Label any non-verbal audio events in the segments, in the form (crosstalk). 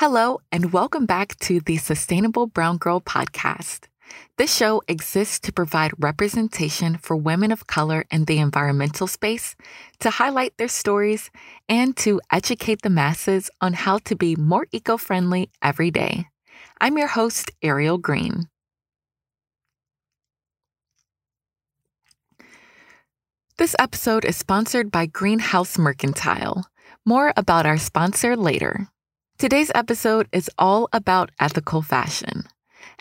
Hello, and welcome back to the Sustainable Brown Girl podcast. This show exists to provide representation for women of color in the environmental space, to highlight their stories, and to educate the masses on how to be more eco friendly every day. I'm your host, Ariel Green. This episode is sponsored by Greenhouse Mercantile. More about our sponsor later. Today's episode is all about ethical fashion.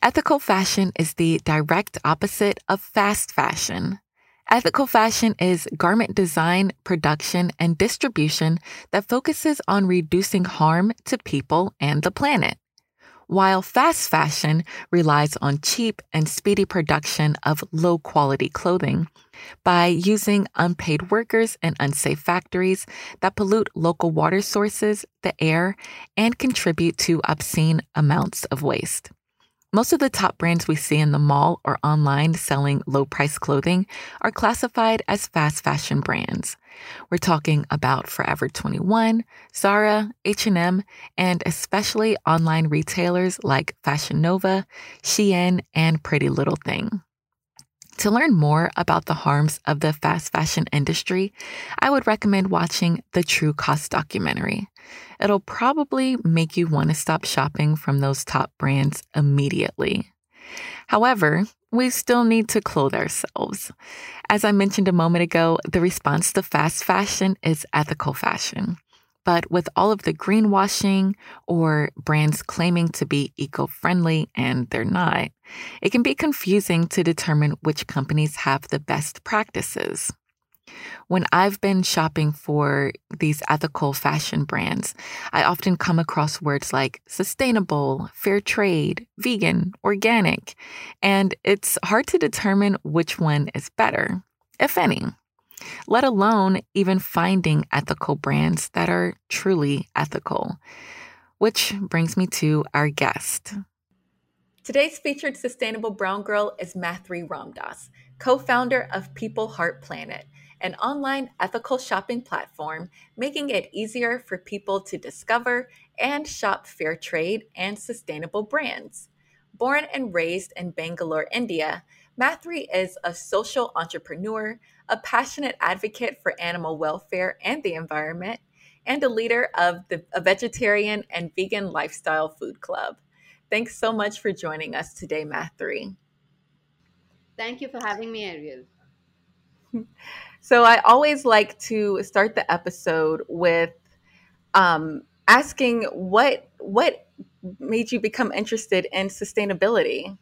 Ethical fashion is the direct opposite of fast fashion. Ethical fashion is garment design, production, and distribution that focuses on reducing harm to people and the planet while fast fashion relies on cheap and speedy production of low quality clothing by using unpaid workers and unsafe factories that pollute local water sources, the air, and contribute to obscene amounts of waste. Most of the top brands we see in the mall or online selling low price clothing are classified as fast fashion brands. We're talking about Forever 21, Zara, H&M, and especially online retailers like Fashion Nova, Shein, and Pretty Little Thing. To learn more about the harms of the fast fashion industry, I would recommend watching the True Cost documentary. It'll probably make you want to stop shopping from those top brands immediately. However, we still need to clothe ourselves. As I mentioned a moment ago, the response to fast fashion is ethical fashion. But with all of the greenwashing or brands claiming to be eco friendly and they're not, it can be confusing to determine which companies have the best practices. When I've been shopping for these ethical fashion brands, I often come across words like sustainable, fair trade, vegan, organic, and it's hard to determine which one is better, if any let alone even finding ethical brands that are truly ethical. Which brings me to our guest. Today's featured sustainable brown girl is Mathri Ramdas, co founder of People Heart Planet, an online ethical shopping platform making it easier for people to discover and shop fair trade and sustainable brands. Born and raised in Bangalore, India, Mathri is a social entrepreneur, a passionate advocate for animal welfare and the environment, and a leader of the a vegetarian and vegan lifestyle food club. Thanks so much for joining us today, Mathri. Thank you for having me, Ariel. (laughs) So I always like to start the episode with um, asking what what made you become interested in sustainability.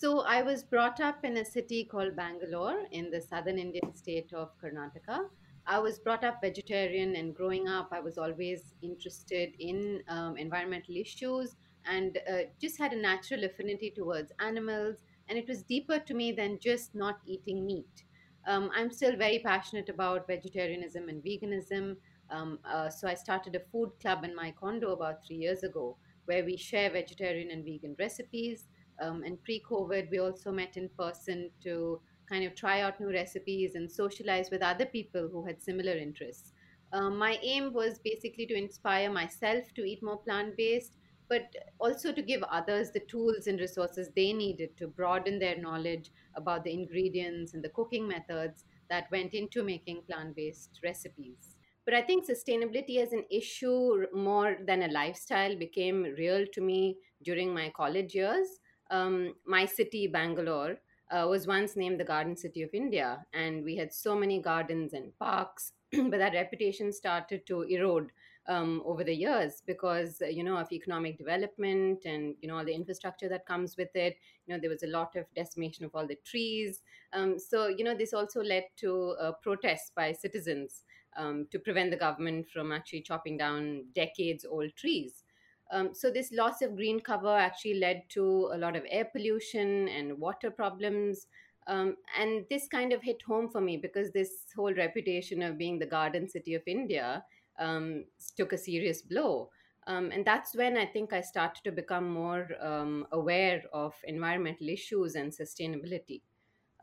So I was brought up in a city called Bangalore in the southern Indian state of Karnataka. I was brought up vegetarian, and growing up, I was always interested in um, environmental issues and uh, just had a natural affinity towards animals. And it was deeper to me than just not eating meat. Um, I'm still very passionate about vegetarianism and veganism. Um, uh, so I started a food club in my condo about three years ago where we share vegetarian and vegan recipes um, and pre COVID, we also met in person to kind of try out new recipes and socialize with other people who had similar interests. Um, my aim was basically to inspire myself to eat more plant based, but also to give others the tools and resources they needed to broaden their knowledge about the ingredients and the cooking methods that went into making plant based recipes. But I think sustainability as an issue more than a lifestyle became real to me during my college years um, my city, Bangalore, uh, was once named the Garden City of India, and we had so many gardens and parks, (clears throat) but that reputation started to erode um, over the years because you know of economic development and you know all the infrastructure that comes with it. You know there was a lot of decimation of all the trees. Um, so you know this also led to uh, protests by citizens um, to prevent the government from actually chopping down decades old trees. Um, so this loss of green cover actually led to a lot of air pollution and water problems. Um, and this kind of hit home for me because this whole reputation of being the garden city of India um, took a serious blow. Um, and that's when I think I started to become more um, aware of environmental issues and sustainability.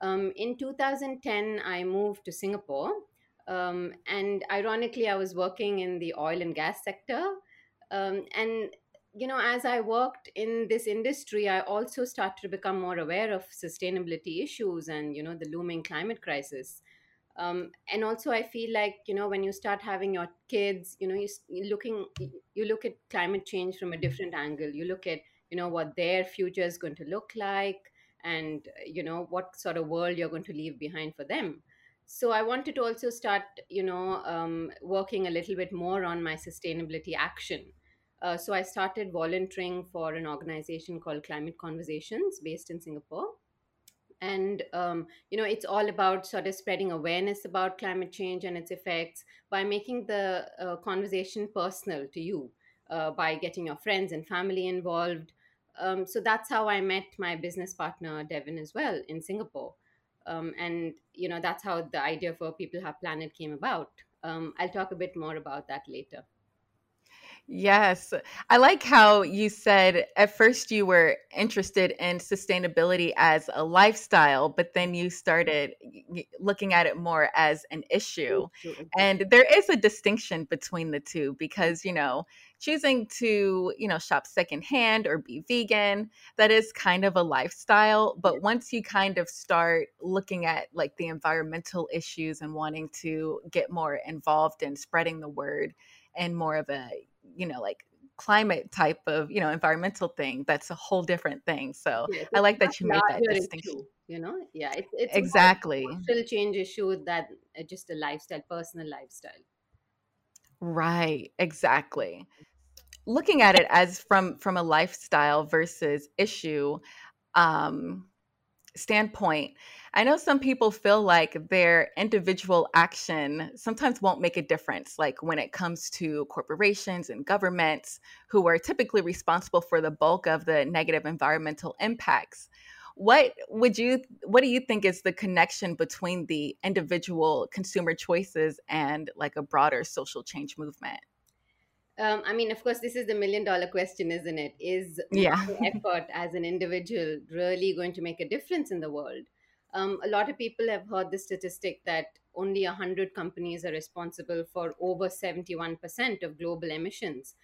Um, in 2010, I moved to Singapore. Um, and ironically, I was working in the oil and gas sector. Um, and you know, as I worked in this industry, I also started to become more aware of sustainability issues and, you know, the looming climate crisis. Um, and also, I feel like, you know, when you start having your kids, you know, you, you're looking, you look at climate change from a different angle. You look at, you know, what their future is going to look like and, you know, what sort of world you're going to leave behind for them. So I wanted to also start, you know, um, working a little bit more on my sustainability action uh, so I started volunteering for an organization called Climate Conversations based in Singapore. And, um, you know, it's all about sort of spreading awareness about climate change and its effects by making the uh, conversation personal to you, uh, by getting your friends and family involved. Um, so that's how I met my business partner, Devin, as well in Singapore. Um, and, you know, that's how the idea for People Heart Planet came about. Um, I'll talk a bit more about that later. Yes. I like how you said at first you were interested in sustainability as a lifestyle, but then you started looking at it more as an issue. And there is a distinction between the two because, you know, choosing to, you know, shop secondhand or be vegan, that is kind of a lifestyle. But once you kind of start looking at like the environmental issues and wanting to get more involved in spreading the word and more of a you know like climate type of you know environmental thing that's a whole different thing so i like that you made that distinction. you know? Yeah it's, it's exactly. still change issue that uh, just a lifestyle personal lifestyle. Right exactly. Looking at it as from from a lifestyle versus issue um standpoint, I know some people feel like their individual action sometimes won't make a difference, like when it comes to corporations and governments who are typically responsible for the bulk of the negative environmental impacts. What would you what do you think is the connection between the individual consumer choices and like a broader social change movement? Um, I mean, of course, this is the million dollar question, isn't it? Is yeah. effort as an individual really going to make a difference in the world? Um, a lot of people have heard the statistic that only 100 companies are responsible for over 71% of global emissions.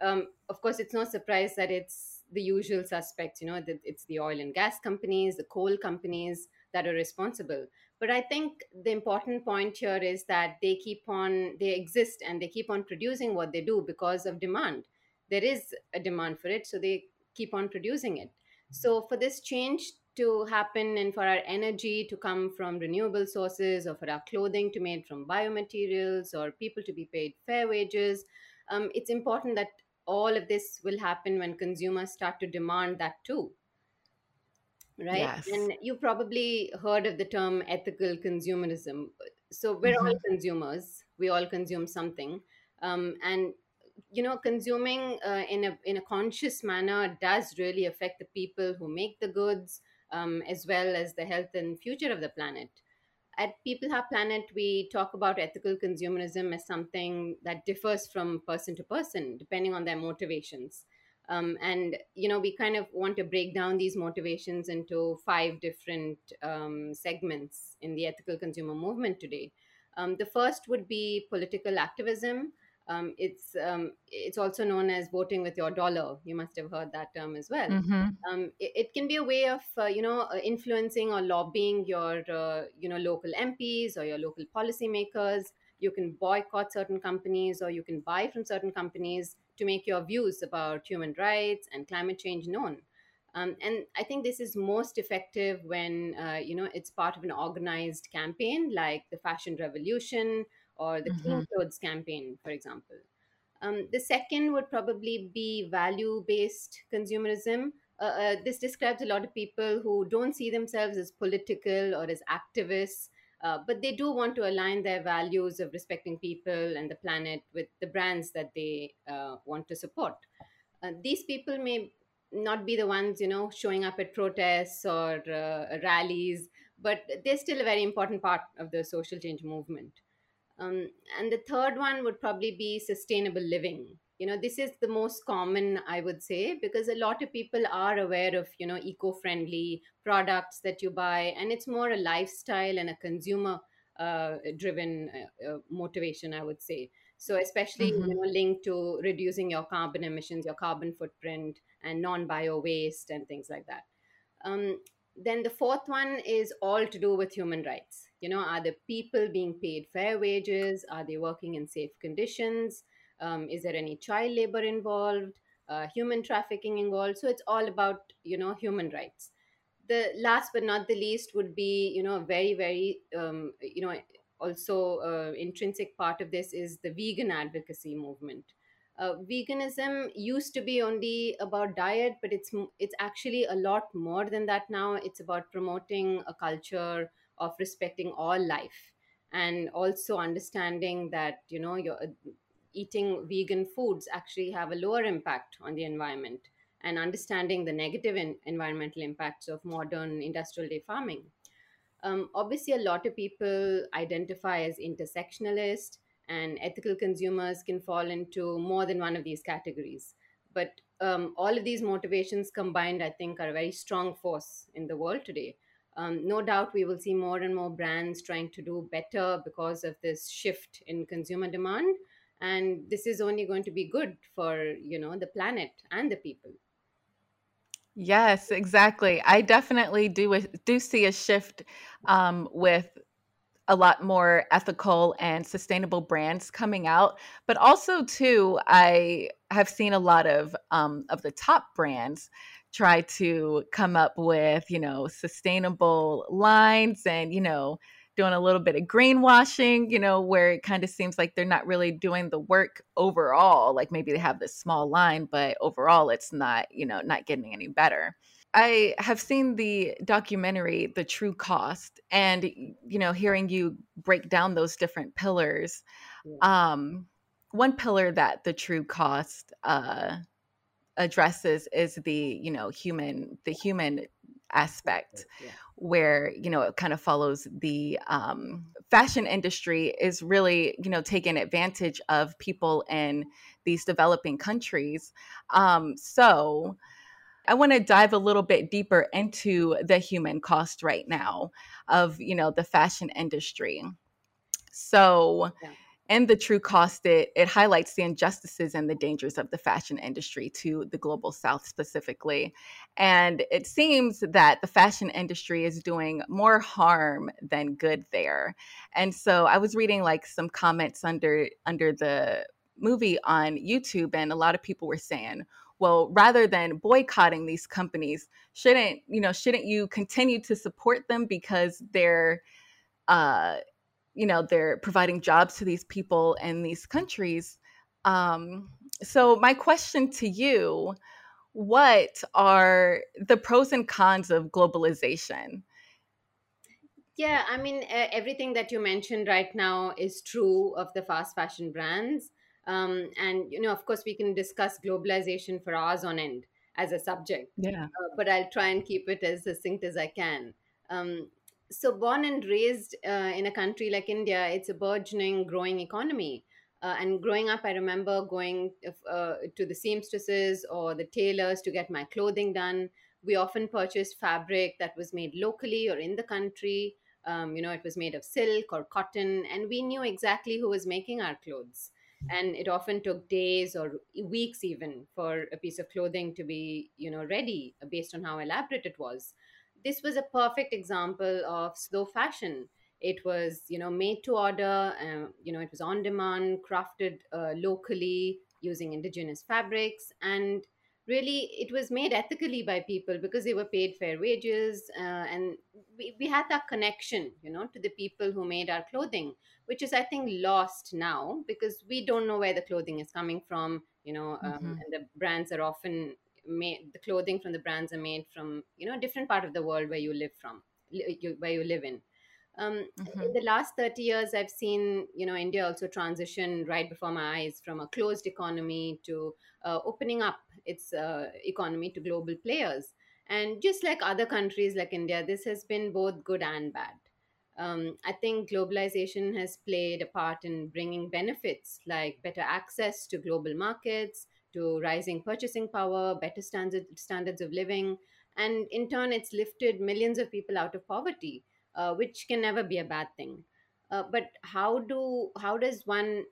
Um, of course, it's no surprise that it's the usual suspects, you know, that it's the oil and gas companies, the coal companies that are responsible. But I think the important point here is that they keep on, they exist and they keep on producing what they do because of demand. There is a demand for it, so they keep on producing it. So for this change to happen and for our energy to come from renewable sources or for our clothing to be made from biomaterials or people to be paid fair wages, um, it's important that all of this will happen when consumers start to demand that too right? Yes. And you probably heard of the term ethical consumerism. So we're mm-hmm. all consumers. We all consume something, um, and you know, consuming uh, in a in a conscious manner does really affect the people who make the goods, um, as well as the health and future of the planet. At People Heart Planet, we talk about ethical consumerism as something that differs from person to person, depending on their motivations. Um, and you know we kind of want to break down these motivations into five different um, segments in the ethical consumer movement today um, the first would be political activism um, it's um, it's also known as voting with your dollar you must have heard that term as well mm-hmm. Um, it, it, can be a way of uh, you know uh, influencing or lobbying your uh, you know local mps or your local policymakers you can boycott certain companies or you can buy from certain companies to make your views about human rights and climate change known. Um, and I think this is most effective when uh, you know it's part of an organized campaign like the fashion revolution or the mm-hmm. clean clothes campaign, for example. Um, the second would probably be value based consumerism. Uh, uh, this describes a lot of people who don't see themselves as political or as activists, uh, but they do want to align their values of respecting people and the planet with the brands that they uh, want to support. Uh, these people may not be the ones, you know, showing up at protests or uh, rallies, but they're still a very important part of the social change movement. Um, and the third one would probably be sustainable living you know this is the most common i would say because a lot of people are aware of you know eco-friendly products that you buy and it's more a lifestyle and a consumer uh, driven uh, uh, motivation i would say So, especially mm-hmm. you know, linked to reducing your carbon emissions, your carbon footprint, and non-bio waste and things like that. Um, then the fourth one is all to do with human rights. You know, are the people being paid fair wages? Are they working in safe conditions? Um, is there any child labor involved? Uh, human trafficking involved? So it's all about you know human rights. The last but not the least would be you know very very um, you know also uh, intrinsic part of this is the vegan advocacy movement uh, veganism used to be only about diet but it's it's actually a lot more than that now it's about promoting a culture of respecting all life and also understanding that you know eating vegan foods actually have a lower impact on the environment and understanding the negative environmental impacts of modern industrial day farming um, obviously, a lot of people identify as intersectionalist, and ethical consumers can fall into more than one of these categories. But um, all of these motivations combined, I think, are a very strong force in the world today. Um, no doubt we will see more and more brands trying to do better because of this shift in consumer demand. And this is only going to be good for you know the planet and the people. Yes, exactly. I definitely do do see a shift um, with a lot more ethical and sustainable brands coming out, but also too, I have seen a lot of um, of the top brands try to come up with you know sustainable lines and you know doing a little bit of greenwashing, you know, where it kind of seems like they're not really doing the work overall. Like maybe they have this small line, but overall it's not, you know, not getting any better. I have seen the documentary The True Cost and you know, hearing you break down those different pillars. Um one pillar that The True Cost uh addresses is the, you know, human the human aspect yeah. where you know it kind of follows the um, fashion industry is really you know taking advantage of people in these developing countries. Um, so i want to dive a little bit deeper into the human cost right now of you know the fashion industry. So yeah and the true cost it it highlights the injustices and the dangers of the fashion industry to the global south specifically. And it seems that the fashion industry is doing more harm than good there. And so i was reading like some comments under under the movie on youtube and a lot of people were saying well rather than boycotting these companies shouldn't you know shouldn't you continue to support them because they're uh you know they're providing jobs to these people in these countries um, so my question to you what are the pros and cons of globalization? Yeah i mean everything that you mentioned right now is true of the fast fashion brands um, and you know of course we can discuss globalization for hours on end as a subject yeah. uh, but i'll try and keep it as succinct as i can. Um, so born and raised uh, in a country like India, it's a burgeoning, growing economy. Uh, and growing up, I remember going uh, to the seamstresses or the tailors to get my clothing done. We often purchased fabric that was made locally or in the country. Um, you know, it was made of silk or cotton, and we knew exactly who was making our clothes. And it often took days or weeks even for a piece of clothing to be, you know, ready based on how elaborate it was this was a perfect example of slow fashion it was you know made to order um, you know it was on demand crafted uh, locally using indigenous fabrics and really it was made ethically by people because they were paid fair wages uh, and we, we had that connection you know to the people who made our clothing which is i think lost now because we don't know where the clothing is coming from you know um, mm-hmm. and the brands are often made the clothing from the brands are made from you know a different part of the world where you live from you, where you live in. Um, mm-hmm. in the last 30 years i've seen you know india also transition right before my eyes from a closed economy to uh, opening up its uh, economy to global players. And just like other countries like india this has been both good and bad. Um, I think globalization has played a part in bringing benefits like better access to global markets, to rising purchasing power, better standard, standards of living, and in turn, it's lifted millions of people out of poverty, uh, which can never be a bad thing. uh, but how do how does one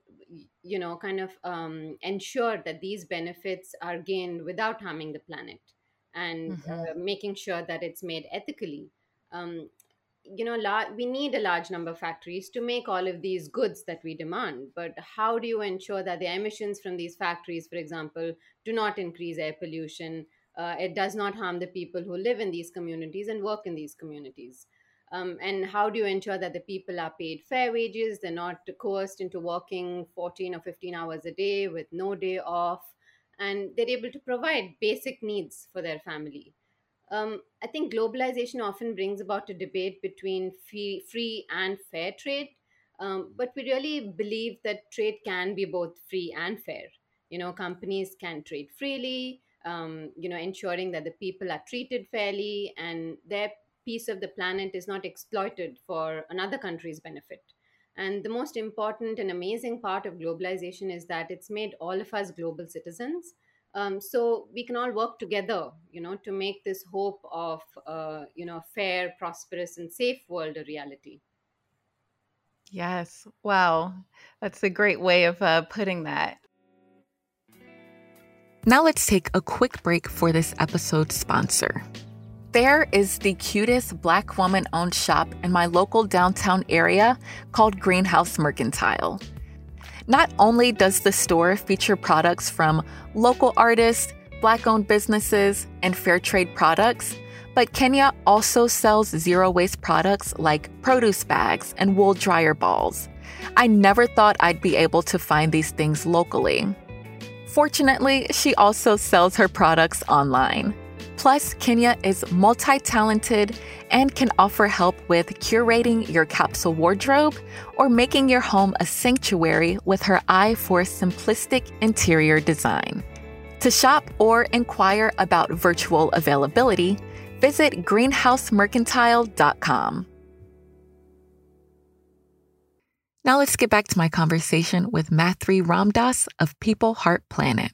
you know kind of um, ensure that these benefits are gained without harming the planet and hmm uh, making sure that it's made ethically um, you know we need a large number of factories to make all of these goods that we demand. But how do you ensure that the emissions from these factories for example do not increase air pollution uh, it does not harm the people who live in these communities and work in these communities? Um, and how do you ensure that the people are paid fair wages? They're not coerced into working 14 or 15 hours a day with no day off. And they're able to provide basic needs for their family um, I think globalization often brings about a debate between free, free and fair trade, um, but we really believe that trade can be both free and fair. You know, companies can trade freely, um, you know, ensuring that the people are treated fairly and their piece of the planet is not exploited for another country's benefit. And the most important and amazing part of globalization is that it's made all of us global citizens um, so we can all work together you know to make this hope of uh, you know a fair prosperous and safe world a reality Yes. Wow. That's a great way of uh, putting that. Now let's take a quick break for this episode's sponsor. There is the cutest black woman owned shop in my local downtown area called Greenhouse Mercantile. Not only does the store feature products from local artists, black owned businesses, and fair trade products, but Kenya also sells zero waste products like produce bags and wool dryer balls. I never thought I'd be able to find these things locally. Fortunately, she also sells her products online. Plus, Kenya is multi talented and can offer help with curating your capsule wardrobe or making your home a sanctuary with her eye for simplistic interior design. To shop or inquire about virtual availability, visit greenhousemercantile.com. Now let's get back to my conversation with Mathri Ramdas of People Heart Planet.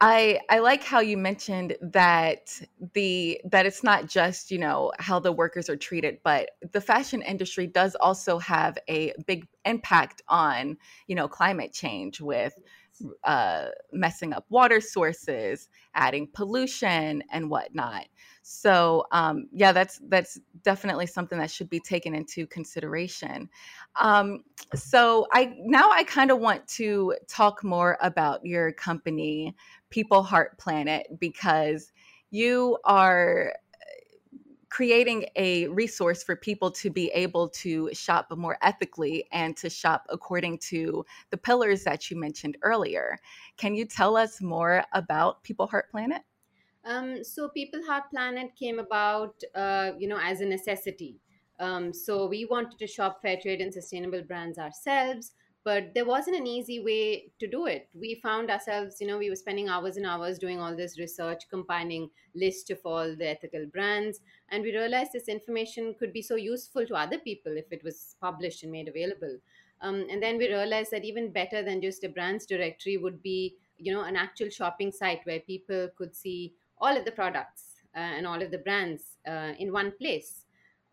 I I like how you mentioned that the that it's not just, you know, how the workers are treated, but the fashion industry does also have a big impact on, you know, climate change with uh, messing up water sources, adding pollution and whatnot. So um, yeah, that's that's definitely something that should be taken into consideration. Um, so I now I kind of want to talk more about your company, People Heart Planet, because you are creating a resource for people to be able to shop more ethically and to shop according to the pillars that you mentioned earlier. Can you tell us more about People Heart Planet? Um, so People Heart Planet came about, uh, you know, as a necessity. Um, so we wanted to shop fair trade and sustainable brands ourselves, but there wasn't an easy way to do it. We found ourselves, you know, we were spending hours and hours doing all this research, compiling lists of all the ethical brands, and we realized this information could be so useful to other people if it was published and made available. Um, and then we realized that even better than just a brands directory would be, you know, an actual shopping site where people could see all of the products uh, and all of the brands uh, in one place.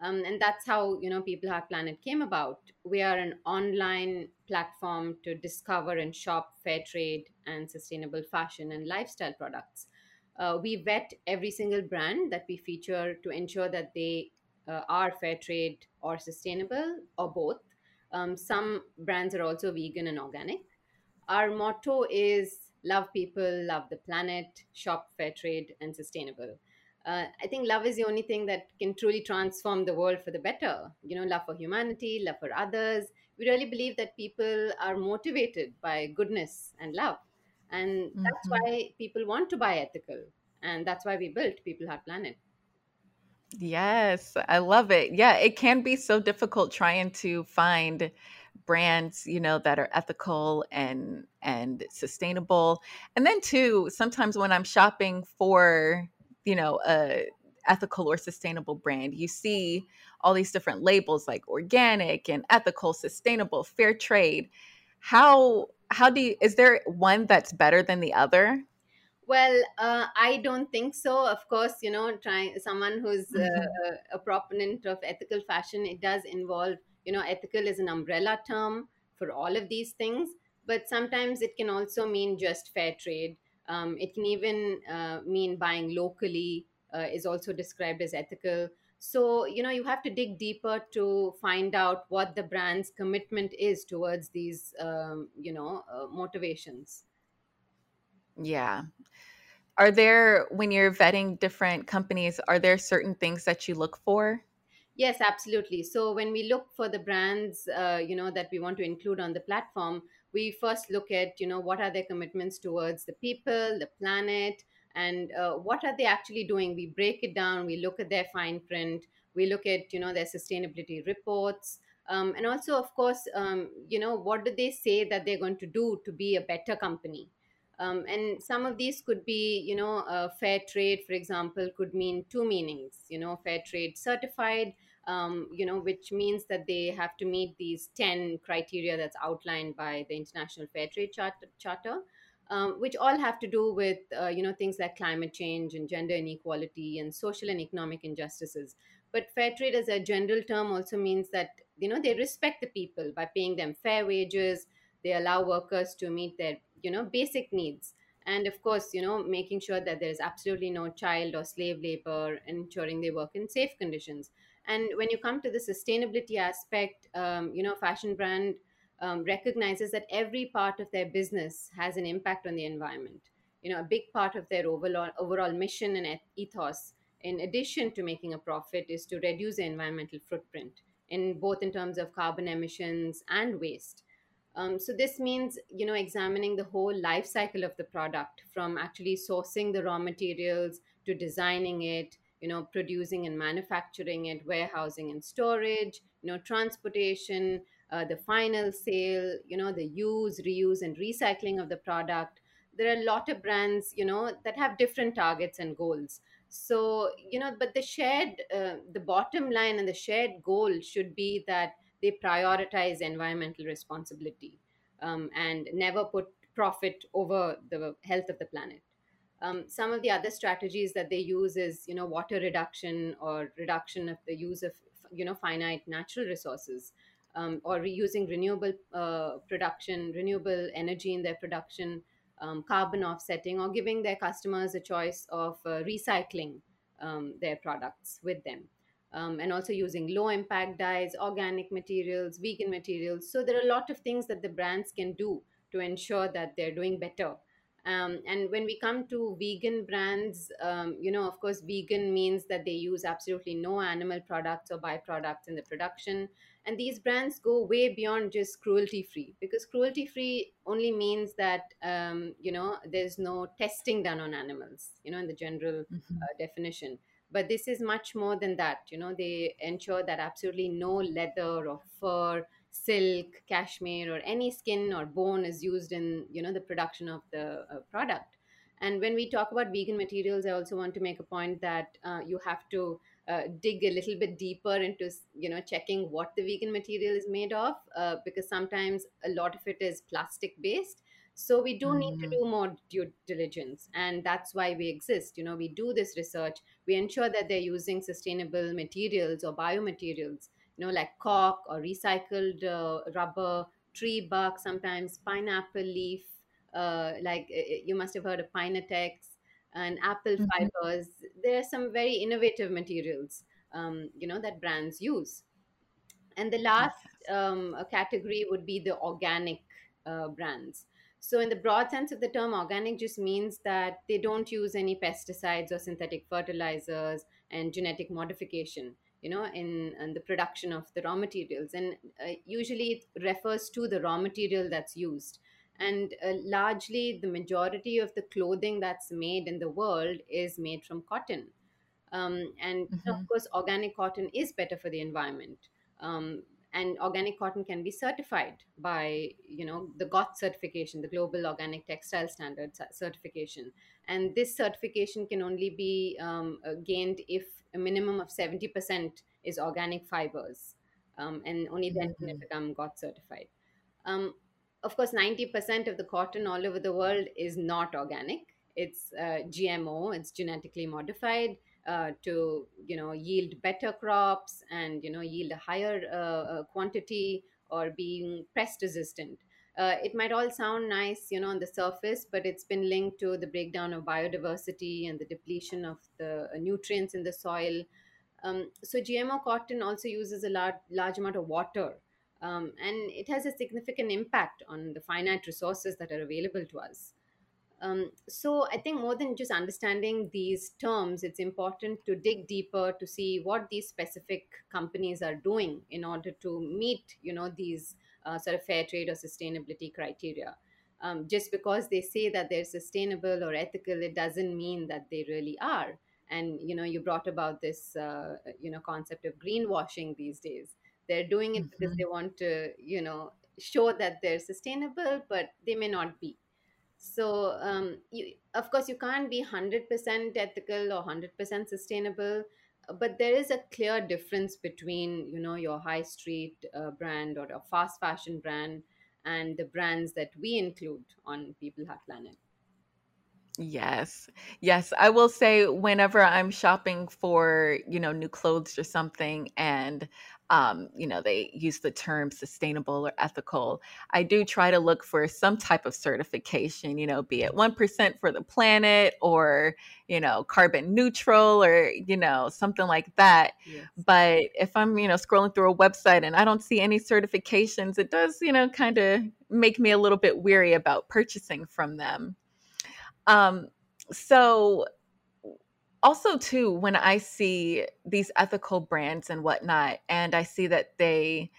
Um, and that's how you know People Heart Planet came about. We are an online platform to discover and shop fair trade and sustainable fashion and lifestyle products. Uh, we vet every single brand that we feature to ensure that they uh, are fair trade or sustainable or both. Um, some brands are also vegan and organic. Our motto is love people, love the planet, shop fair trade and sustainable. Uh, I think love is the only thing that can truly transform the world for the better. You know, love for humanity, love for others. We really believe that people are motivated by goodness and love. And that's Mhm. why people want to buy ethical. And that's why we built People Heart Planet. Yes, I love it. Yeah, it can be so difficult trying to find brands, you know, that are ethical and and sustainable. And then too, sometimes when I'm shopping for, you know, a ethical or sustainable brand, you see all these different labels like organic and ethical, sustainable, fair trade. How how do you, is there one that's better than the other? Well, uh, I don't think so. Of course, you know, trying someone who's uh, Mhm. a, a proponent of ethical fashion, it does involve you know ethical is an umbrella term for all of these things but sometimes it can also mean just fair trade. Um, it can even uh, mean buying locally uh, is also described as ethical. So you know you have to dig deeper to find out what the brand's commitment is towards these um, you know uh, motivations. Yeah. Are there when you're vetting different companies are there certain things that you look for yes absolutely. So when we look for the brands uh, you know that we want to include on the platform we first look at you know what are their commitments towards the people the planet and uh, what are they actually doing? We break it down. We look at their fine print. We look at you know their sustainability reports. Um, and also of course um, you know what do they say that they're going to do to be a better company um, and some of these could be you know uh, fair trade for example could mean two meanings you know fair trade certified um, you know which means that they have to meet these 10 criteria that's outlined by the international fair trade charter, charter um, which all have to do with uh, you know things like climate change and gender inequality and social and economic injustices. But fair trade as a general term also means that you know they respect the people by paying them fair wages they allow workers to meet their you know basic needs and of course you know making sure that there is absolutely no child or slave labor ensuring they work in safe conditions and when you come to the sustainability aspect um, you know fashion brand um, recognizes that every part of their business has an impact on the environment. You know, a big part of their overall overall mission and ethos, in addition to making a profit, is to reduce the environmental footprint in both in terms of carbon emissions and waste. Um, so this means you know examining the whole life cycle of the product from actually sourcing the raw materials to designing it you know producing and manufacturing it warehousing and storage you know transportation uh, the final sale, you know, the use, reuse, and recycling of the product. There are a lot of brands, you know, that have different targets and goals. So, you know, but the shared, uh, the bottom line and the shared goal should be that they prioritize environmental responsibility um, and never put profit over the health of the planet. Um, some of the other strategies that they use is, you know, water reduction or reduction of the use of, you know, finite natural resources um, or reusing renewable uh, production, renewable energy in their production, um, carbon offsetting, or giving their customers a choice of uh, recycling um, their products with them. Um, and also using low impact dyes, organic materials, vegan materials. So there are a lot of things that the brands can do to ensure that they're doing better um, and when we come to vegan brands, um, you know, of course, vegan means that they use absolutely no animal products or byproducts in the production. And these brands go way beyond just cruelty free because cruelty free only means that, um, you know, there's no testing done on animals, you know, in the general mm-hmm. uh, definition. But this is much more than that. You know, they ensure that absolutely no leather or fur silk cashmere or any skin or bone is used in you know the production of the uh, product and when we talk about vegan materials i also want to make a point that uh, you have to uh, dig a little bit deeper into you know checking what the vegan material is made of uh, because sometimes a lot of it is plastic based so we do need to mm-hmm. do more due diligence and that's why we exist you know we do this research we ensure that they're using sustainable materials or biomaterials you know, like cork or recycled uh, rubber, tree bark, sometimes pineapple leaf, uh, like uh, uh, you must have heard of Pinatex and apple mm-hmm. fibers. There are some very innovative materials, um, you know, that brands use. And the last um, category would be the organic uh, brands. So, in the broad sense of the term, organic just means that they don't use any pesticides or synthetic fertilizers and genetic modification you know in, in the production of the raw materials. And uh, usually it refers to the raw material that's used. And uh, largely the majority of the clothing that's made in the world is made from cotton. Um, and mm-hmm. of course organic cotton is better for the environment. Um, and organic cotton can be certified by you know the GOTS certification the global organic textile standards certification. And this certification can only be um, uh, gained if a minimum of 70% is organic fibers um, and only then mm-hmm. can it become GOTS certified. Um, of course 90% of the cotton all over the world is not organic. It's uh, gmo it's genetically modified uh, to you know yield better crops and you know yield a higher uh, uh, quantity or being pest resistant. Uh, it might all sound nice you know on the surface but it's been linked to the breakdown of biodiversity and the depletion of the uh, nutrients in the soil. Um, so gmo cotton also uses a large, large amount of water um, and it has a significant impact on the finite resources that are available to us um, so I think more than just understanding these terms, it's important to dig deeper to see what these specific companies are doing in order to meet, you know, these uh, sort of fair trade or sustainability criteria. Um, just because they say that they're sustainable or ethical, it doesn't mean that they really are. And you know, you brought about this, uh, you know, concept of greenwashing these days. They're doing it because hmm they want to, you know, show that they're sustainable, but they may not be so um, you, of course you can't be 100% ethical or 100% sustainable uh, but there is a clear difference between you know your high street uh, brand or a fast fashion brand and the brands that we include on People Heart Planet Yes. Yes, I will say whenever I'm shopping for, you know, new clothes or something and um, you know, they use the term sustainable or ethical, I do try to look for some type of certification, you know, be it 1% for the planet or, you know, carbon neutral or, you know, something like that. yes But if I'm, you know, scrolling through a website and I don't see any certifications, it does, you know, kind of make me a little bit weary about purchasing from them. Um, so also too, when I see these ethical brands and whatnot, and I see that they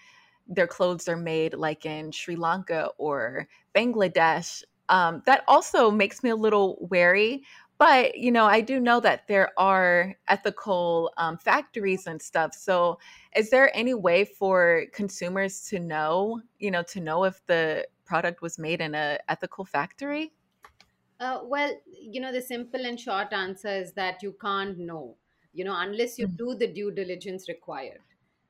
their clothes are made like in Sri Lanka or Bangladesh, um, that also makes me a little wary. But you know, I do know that there are ethical um, factories and stuff. So, is there any way for consumers to know, you know, to know if the product was made in a ethical factory? Uh, well, you know, the simple and short answer is that you can't know, you know, unless you Mm, do the due diligence required.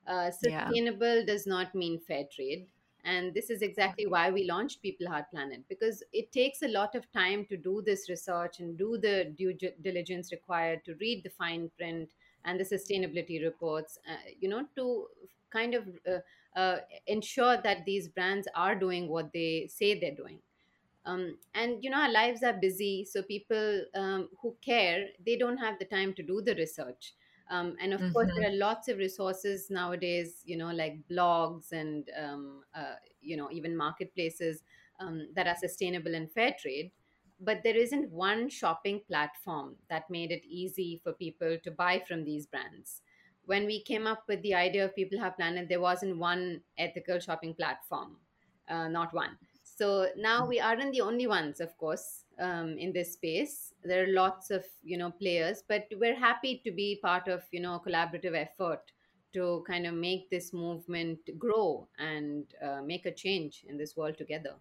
Uh, Yeah. sustainable does not mean fair trade. And this is exactly why we launched People Heart Planet because it takes a lot of time to do this research and do the due gi- diligence required to read the fine print and the sustainability reports, uh, you know, to kind of uh, uh, ensure that these brands are doing what they say they're doing um, and you know our lives are busy so people um, who care they don't have the time to do the research. Um, and of course hmm there are lots of resources nowadays you know like blogs and um, uh, you know even marketplaces um, that are sustainable and fair trade. But there isn't one shopping platform that made it easy for people to buy from these brands. When we came up with the idea of People Heart Planet there wasn't one ethical shopping platform uh, not one so now we aren't the only ones, of course, um, in this space. There are lots of you know players, but we're happy to be part of you know a collaborative effort to kind of make this movement grow and uh, make a change in this world together.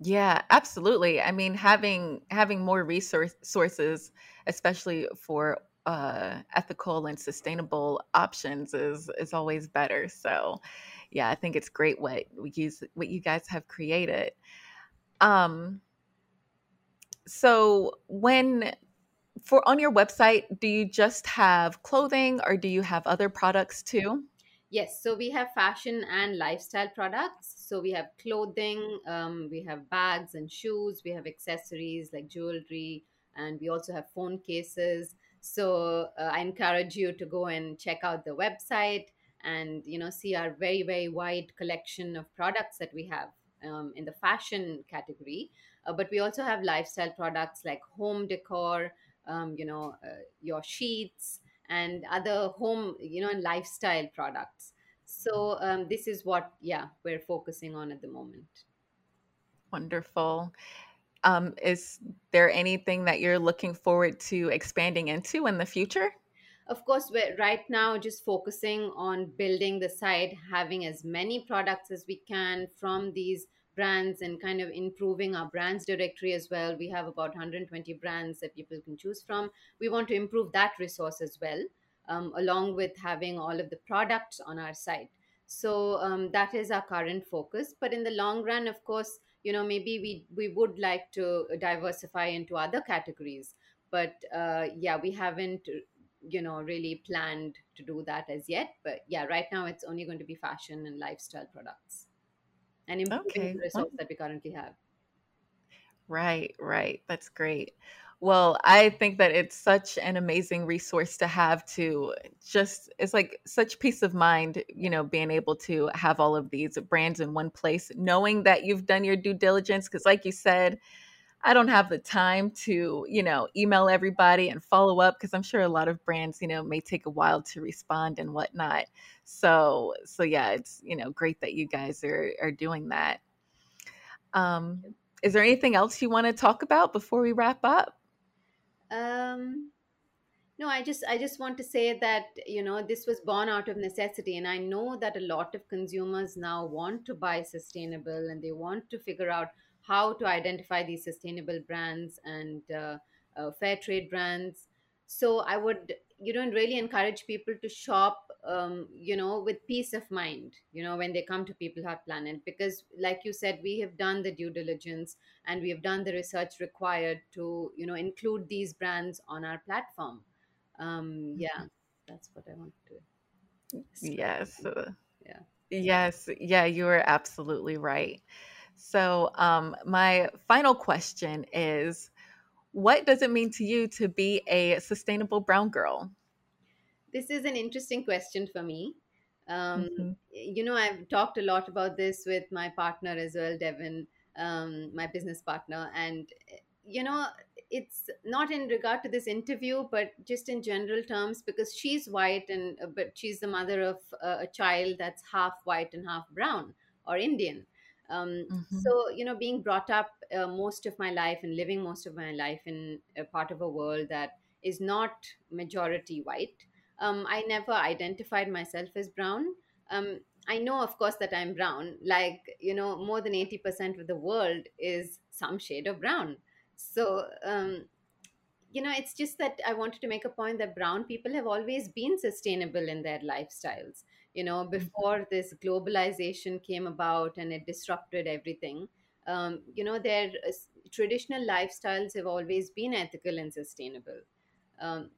Yeah, absolutely. I mean, having having more resource sources, especially for uh, ethical and sustainable options, is is always better. So, yeah, I think it's great what we use what you guys have created. Um, so when for on your website, do you just have clothing or do you have other products too? Yes, so we have fashion and lifestyle products. So we have clothing, um, we have bags and shoes, we have accessories like jewelry, and we also have phone cases. So uh, I encourage you to go and check out the website and you know see our very very wide collection of products that we have um, in the fashion category. Uh, but we also have lifestyle products like home decor, um, you know, uh, your sheets and other home you know and lifestyle products so um, this is what yeah we're focusing on at the moment Wonderful. Um, is there anything that you're looking forward to expanding into in the future? Of course, we're right now just focusing on building the site, having as many products as we can from these brands and kind of improving our brands directory as well. We have about 120 brands that people can choose from. We want to improve that resource as well, um, along with having all of the products on our site. So um, that is our current focus. But in the long run, of course, you know, maybe we, we would like to diversify into other categories but uh, yeah we haven't you know, really planned to do that as yet. But yeah, right now it's only going to be fashion and lifestyle products and improving Okay. the results that we currently have. Right, right. That's great. Well, I think that it's such an amazing resource to have to just, it's like such peace of mind, you know, being able to have all of these brands in one place, knowing that you've done your due diligence. Cause, like you said, I don't have the time to, you know, email everybody and follow up because I'm sure a lot of brands, you know, may take a while to respond and whatnot. So, so yeah, it's, you know, great that you guys are, are doing that. Um, is there anything else you want to talk about before we wrap up? Um, no, I just I just want to say that you know this was born out of necessity, and I know that a lot of consumers now want to buy sustainable, and they want to figure out how to identify these sustainable brands and uh, uh, fair trade brands. So I would you know really encourage people to shop um, you know with peace of mind you know when they come to People Heart Planet because like you said we have done the due diligence and we have done the research required to you know include these brands on our platform um yeah Mhm. that's what i want to Yes. on. uh, yeah Yes. Yeah, you are absolutely right. So, um, my final question is what does it mean to you to be a sustainable brown girl? this is an interesting question for me. Um hmm you know i've talked a lot about this with my partner as well devin um my business partner and you know it's not in regard to this interview but just in general terms because she's white and uh, but she's the mother of uh, a child that's half white and half brown or indian um, hmm so you know being brought up uh, most of my life and living most of my life in a part of a world that is not majority white um, i never identified myself as brown. Um, i know of course that i'm brown. Like you know more than 80% of the world is some shade of brown. So, um, you know, it's just that I wanted to make a point that brown people have always been sustainable in their lifestyles. You know, before this globalization came about and it disrupted everything, um, you know, their uh, traditional lifestyles have always been ethical and sustainable. Um,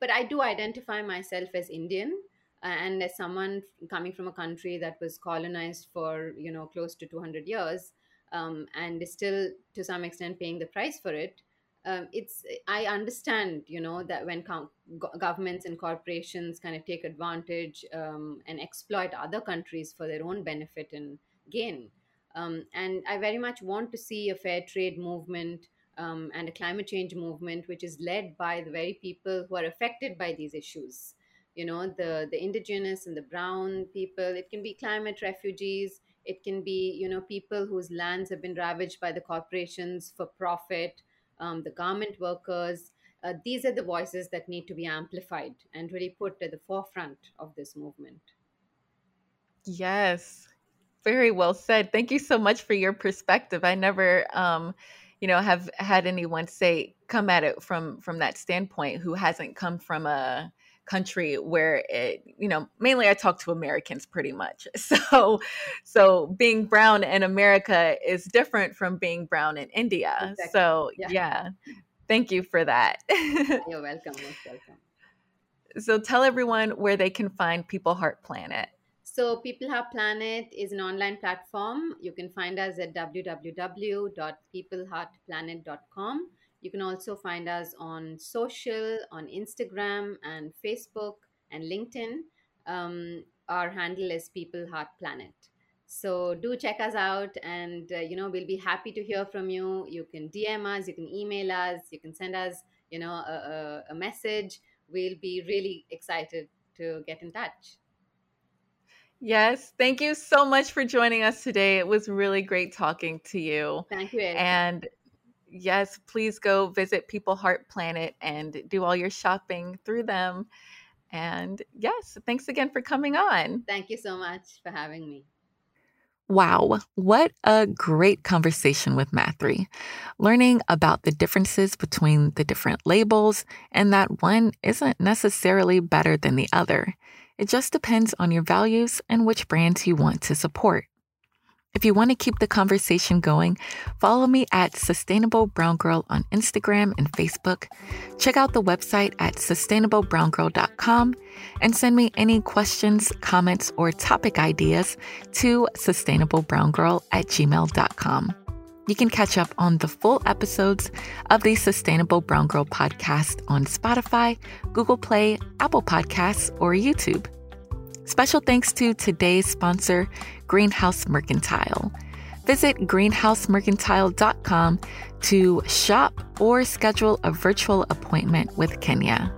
but I do identify myself as Indian and as someone coming from a country that was colonized for you know close to 200 years um, and is still to some extent paying the price for it. Um, it's I understand you know that when com- go- governments and corporations kind of take advantage um, and exploit other countries for their own benefit and gain. Um, and I very much want to see a fair trade movement um, and a climate change movement which is led by the very people who are affected by these issues you know the the indigenous and the brown people it can be climate refugees it can be you know people whose lands have been ravaged by the corporations for profit um, the garment workers uh, these are the voices that need to be amplified and really put at the forefront of this movement Yes. Very well said. Thank you so much for your perspective. I never um you know have had anyone say come at it from from that standpoint who hasn't come from a country where it you know mainly I talk to Americans pretty much. (laughs) So so being brown in America is different from being brown in India. exactly So yeah yeah, thank you for that. (laughs) you're welcome most welcome so tell everyone where they can find People Heart Planet. So, People Heart Planet is an online platform. You can find us at www.peopleheartplanet.com. You can also find us on social, on Instagram and Facebook and LinkedIn. Um, our handle is People Heart Planet. So do check us out, and uh, you know we'll be happy to hear from you. You can DM us, you can email us, you can send us, you know, a, a, a message. We'll be really excited to get in touch. Yes, thank you so much for joining us today. It was really great talking to you. Thank you, Erica. And yes, please go visit People Heart Planet and do all your shopping through them. And yes, thanks again for coming on. Thank you so much for having me. Wow, what a great conversation with Mathri. Learning about the differences between the different labels and that one isn't necessarily better than the other. It just depends on your values and which brands you want to support. If you want to keep the conversation going, follow me at Sustainable Brown Girl on Instagram and Facebook. Check out the website at sustainablebrown.girl.com and send me any questions, comments, or topic ideas to sustainablebrown.girl at gmail.com. You can catch up on the full episodes of the Sustainable Brown Girl podcast on Spotify, Google Play, Apple Podcasts, or YouTube. Special thanks to today's sponsor, Greenhouse Mercantile. Visit greenhousemercantile.com to shop or schedule a virtual appointment with Kenya.